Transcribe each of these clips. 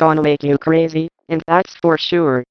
gonna make you crazy, and that's for sure.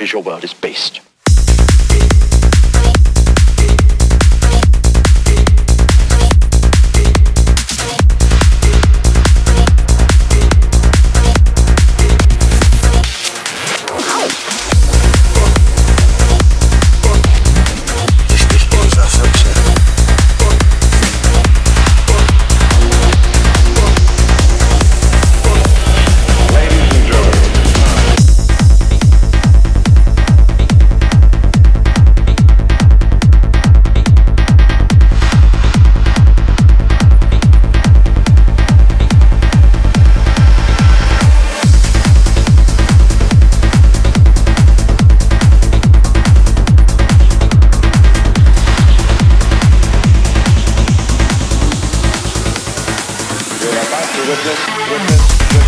Experiences on back with this, with this.